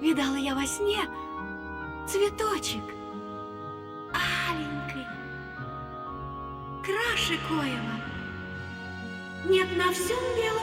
видала я во сне цветочек аленький, краше коего. Нет на всем белом